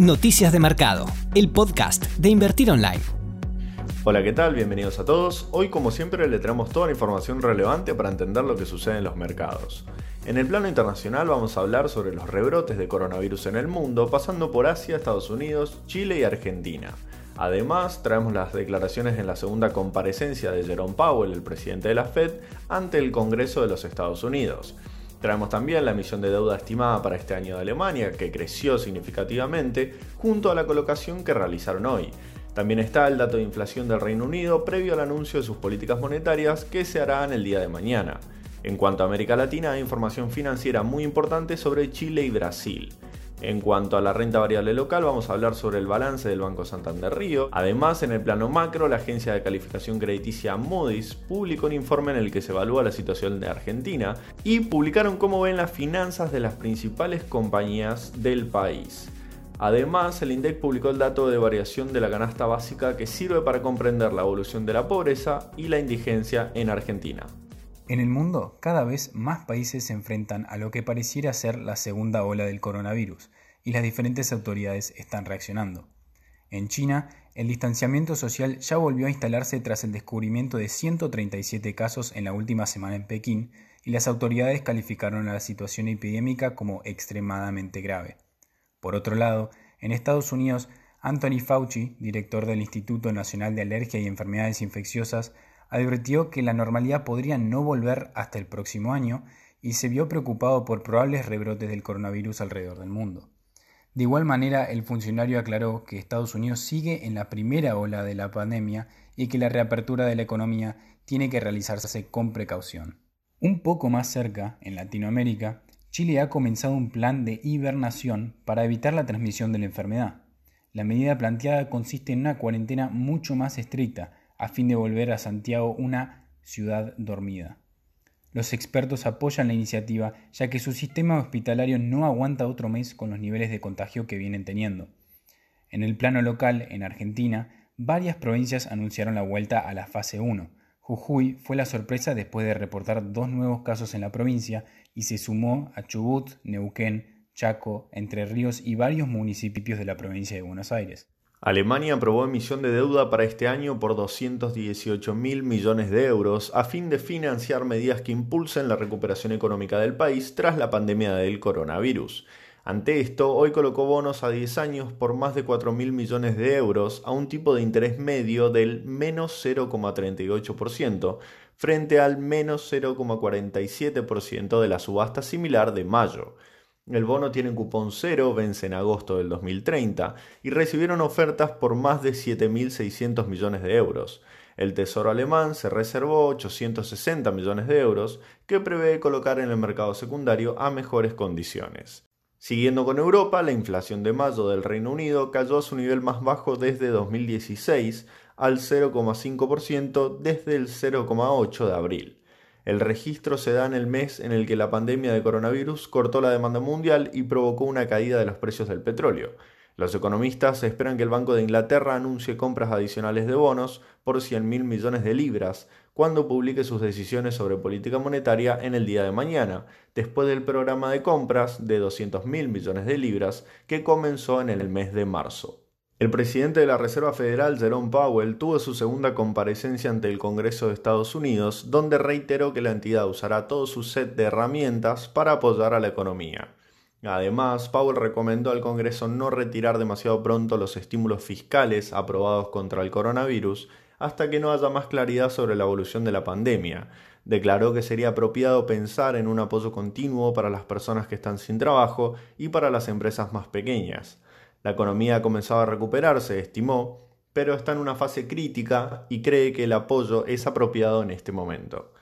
Noticias de Mercado, el podcast de Invertir Online. Hola, ¿qué tal? Bienvenidos a todos. Hoy, como siempre, le traemos toda la información relevante para entender lo que sucede en los mercados. En el plano internacional vamos a hablar sobre los rebrotes de coronavirus en el mundo, pasando por Asia, Estados Unidos, Chile y Argentina. Además, traemos las declaraciones en la segunda comparecencia de Jerome Powell, el presidente de la Fed, ante el Congreso de los Estados Unidos. Traemos también la emisión de deuda estimada para este año de Alemania, que creció significativamente, junto a la colocación que realizaron hoy. También está el dato de inflación del Reino Unido previo al anuncio de sus políticas monetarias que se hará en el día de mañana. En cuanto a América Latina, hay información financiera muy importante sobre Chile y Brasil. En cuanto a la renta variable local, vamos a hablar sobre el balance del Banco Santander Río. Además, en el plano macro, la agencia de calificación crediticia Moody's publicó un informe en el que se evalúa la situación de Argentina y publicaron cómo ven las finanzas de las principales compañías del país. Además, el INDEC publicó el dato de variación de la canasta básica que sirve para comprender la evolución de la pobreza y la indigencia en Argentina. En el mundo, cada vez más países se enfrentan a lo que pareciera ser la segunda ola del coronavirus, y las diferentes autoridades están reaccionando. En China, el distanciamiento social ya volvió a instalarse tras el descubrimiento de 137 casos en la última semana en Pekín, y las autoridades calificaron a la situación epidémica como extremadamente grave. Por otro lado, en Estados Unidos, Anthony Fauci, director del Instituto Nacional de Alergia y Enfermedades Infecciosas, advirtió que la normalidad podría no volver hasta el próximo año y se vio preocupado por probables rebrotes del coronavirus alrededor del mundo. De igual manera, el funcionario aclaró que Estados Unidos sigue en la primera ola de la pandemia y que la reapertura de la economía tiene que realizarse con precaución. Un poco más cerca, en Latinoamérica, Chile ha comenzado un plan de hibernación para evitar la transmisión de la enfermedad. La medida planteada consiste en una cuarentena mucho más estricta, a fin de volver a Santiago una ciudad dormida. Los expertos apoyan la iniciativa ya que su sistema hospitalario no aguanta otro mes con los niveles de contagio que vienen teniendo. En el plano local, en Argentina, varias provincias anunciaron la vuelta a la fase 1. Jujuy fue la sorpresa después de reportar dos nuevos casos en la provincia y se sumó a Chubut, Neuquén, Chaco, Entre Ríos y varios municipios de la provincia de Buenos Aires. Alemania aprobó emisión de deuda para este año por 218 mil millones de euros a fin de financiar medidas que impulsen la recuperación económica del país tras la pandemia del coronavirus. Ante esto, hoy colocó bonos a 10 años por más de 4 mil millones de euros a un tipo de interés medio del menos 0,38% frente al menos 0,47% de la subasta similar de mayo. El bono tiene cupón cero, vence en agosto del 2030 y recibieron ofertas por más de 7.600 millones de euros. El Tesoro alemán se reservó 860 millones de euros que prevé colocar en el mercado secundario a mejores condiciones. Siguiendo con Europa, la inflación de mayo del Reino Unido cayó a su nivel más bajo desde 2016 al 0,5% desde el 0,8% de abril. El registro se da en el mes en el que la pandemia de coronavirus cortó la demanda mundial y provocó una caída de los precios del petróleo. Los economistas esperan que el Banco de Inglaterra anuncie compras adicionales de bonos por 100.000 millones de libras cuando publique sus decisiones sobre política monetaria en el día de mañana, después del programa de compras de 200.000 millones de libras que comenzó en el mes de marzo. El presidente de la Reserva Federal, Jerome Powell, tuvo su segunda comparecencia ante el Congreso de Estados Unidos, donde reiteró que la entidad usará todo su set de herramientas para apoyar a la economía. Además, Powell recomendó al Congreso no retirar demasiado pronto los estímulos fiscales aprobados contra el coronavirus hasta que no haya más claridad sobre la evolución de la pandemia. Declaró que sería apropiado pensar en un apoyo continuo para las personas que están sin trabajo y para las empresas más pequeñas. La economía ha comenzado a recuperarse, estimó, pero está en una fase crítica y cree que el apoyo es apropiado en este momento.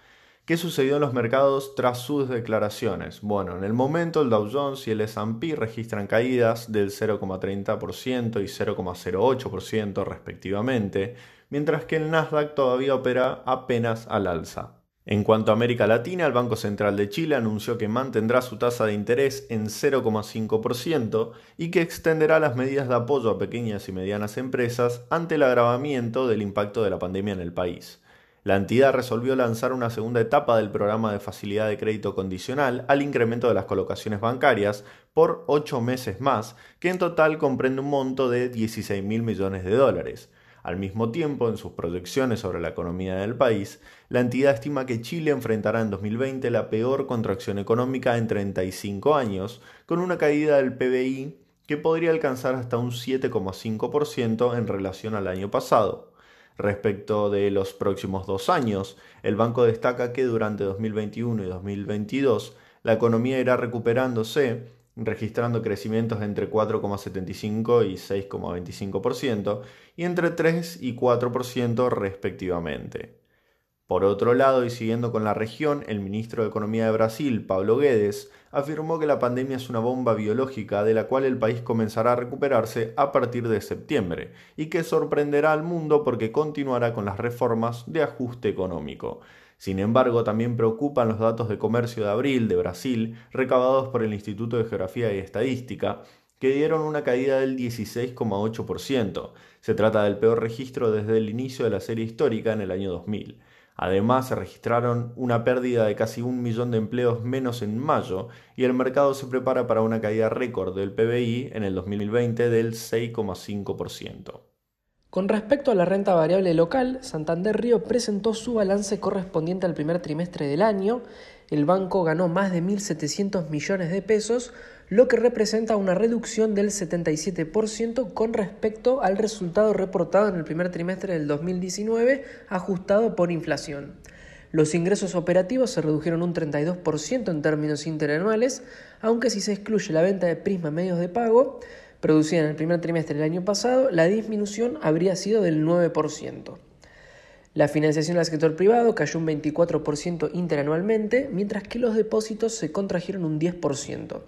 ¿Qué sucedió en los mercados tras sus declaraciones? Bueno, en el momento el Dow Jones y el S&P registran caídas del 0,30% y 0,08% respectivamente, mientras que el Nasdaq todavía opera apenas al alza. En cuanto a América Latina, el Banco Central de Chile anunció que mantendrá su tasa de interés en 0,5% y que extenderá las medidas de apoyo a pequeñas y medianas empresas ante el agravamiento del impacto de la pandemia en el país. La entidad resolvió lanzar una segunda etapa del programa de facilidad de crédito condicional al incremento de las colocaciones bancarias por ocho meses más, que en total comprende un monto de 16 mil millones de dólares. Al mismo tiempo, en sus proyecciones sobre la economía del país, la entidad estima que Chile enfrentará en 2020 la peor contracción económica en 35 años, con una caída del PBI que podría alcanzar hasta un 7,5% en relación al año pasado. Respecto de los próximos dos años, el banco destaca que durante 2021 y 2022 la economía irá recuperándose, registrando crecimientos entre 4,75 y 6,25% y entre 3 y 4% respectivamente. Por otro lado, y siguiendo con la región, el ministro de Economía de Brasil, Pablo Guedes, afirmó que la pandemia es una bomba biológica de la cual el país comenzará a recuperarse a partir de septiembre y que sorprenderá al mundo porque continuará con las reformas de ajuste económico. Sin embargo, también preocupan los datos de comercio de abril de Brasil recabados por el Instituto de Geografía y Estadística, que dieron una caída del 16,8%. Se trata del peor registro desde el inicio de la serie histórica en el año 2000. Además, se registraron una pérdida de casi un millón de empleos menos en mayo y el mercado se prepara para una caída récord del PBI en el 2020 del 6,5%. Con respecto a la renta variable local, Santander Río presentó su balance correspondiente al primer trimestre del año. El banco ganó más de 1.700 millones de pesos, lo que representa una reducción del 77% con respecto al resultado reportado en el primer trimestre del 2019 ajustado por inflación. Los ingresos operativos se redujeron un 32% en términos interanuales, aunque si se excluye la venta de Prisma Medios de Pago, producida en el primer trimestre del año pasado, la disminución habría sido del 9%. La financiación al sector privado cayó un 24% interanualmente, mientras que los depósitos se contrajeron un 10%.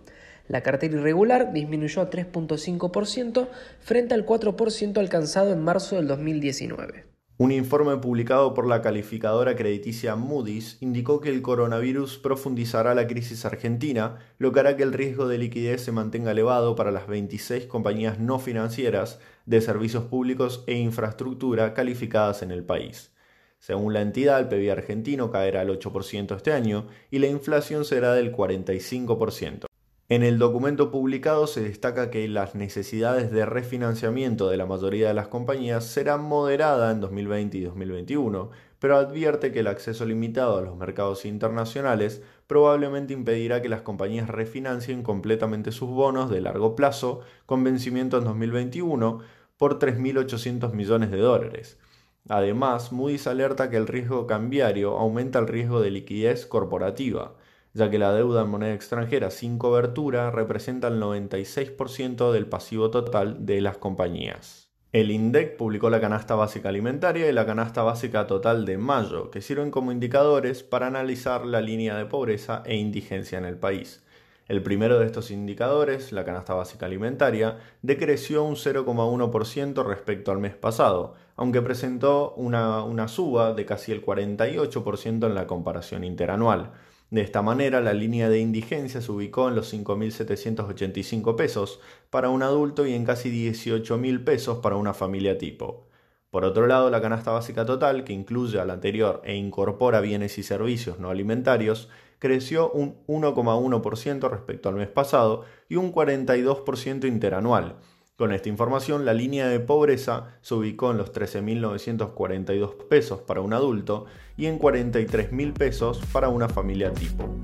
La cartera irregular disminuyó a 3.5% frente al 4% alcanzado en marzo del 2019. Un informe publicado por la calificadora crediticia Moody's indicó que el coronavirus profundizará la crisis argentina, lo que hará que el riesgo de liquidez se mantenga elevado para las 26 compañías no financieras de servicios públicos e infraestructura calificadas en el país. Según la entidad, el PIB argentino caerá al 8% este año y la inflación será del 45%. En el documento publicado se destaca que las necesidades de refinanciamiento de la mayoría de las compañías serán moderadas en 2020 y 2021, pero advierte que el acceso limitado a los mercados internacionales probablemente impedirá que las compañías refinancien completamente sus bonos de largo plazo con vencimiento en 2021 por 3.800 millones de dólares. Además, Moody's alerta que el riesgo cambiario aumenta el riesgo de liquidez corporativa ya que la deuda en moneda extranjera sin cobertura representa el 96% del pasivo total de las compañías. El INDEC publicó la canasta básica alimentaria y la canasta básica total de mayo, que sirven como indicadores para analizar la línea de pobreza e indigencia en el país. El primero de estos indicadores, la canasta básica alimentaria, decreció un 0,1% respecto al mes pasado, aunque presentó una, una suba de casi el 48% en la comparación interanual. De esta manera, la línea de indigencia se ubicó en los 5.785 pesos para un adulto y en casi 18.000 pesos para una familia tipo. Por otro lado, la canasta básica total, que incluye a la anterior e incorpora bienes y servicios no alimentarios, creció un 1,1% respecto al mes pasado y un 42% interanual, con esta información, la línea de pobreza se ubicó en los 13.942 pesos para un adulto y en 43.000 pesos para una familia tipo.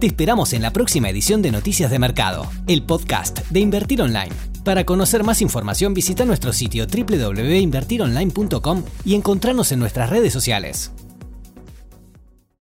Te esperamos en la próxima edición de Noticias de Mercado, el podcast de Invertir Online. Para conocer más información visita nuestro sitio www.invertironline.com y encontrarnos en nuestras redes sociales.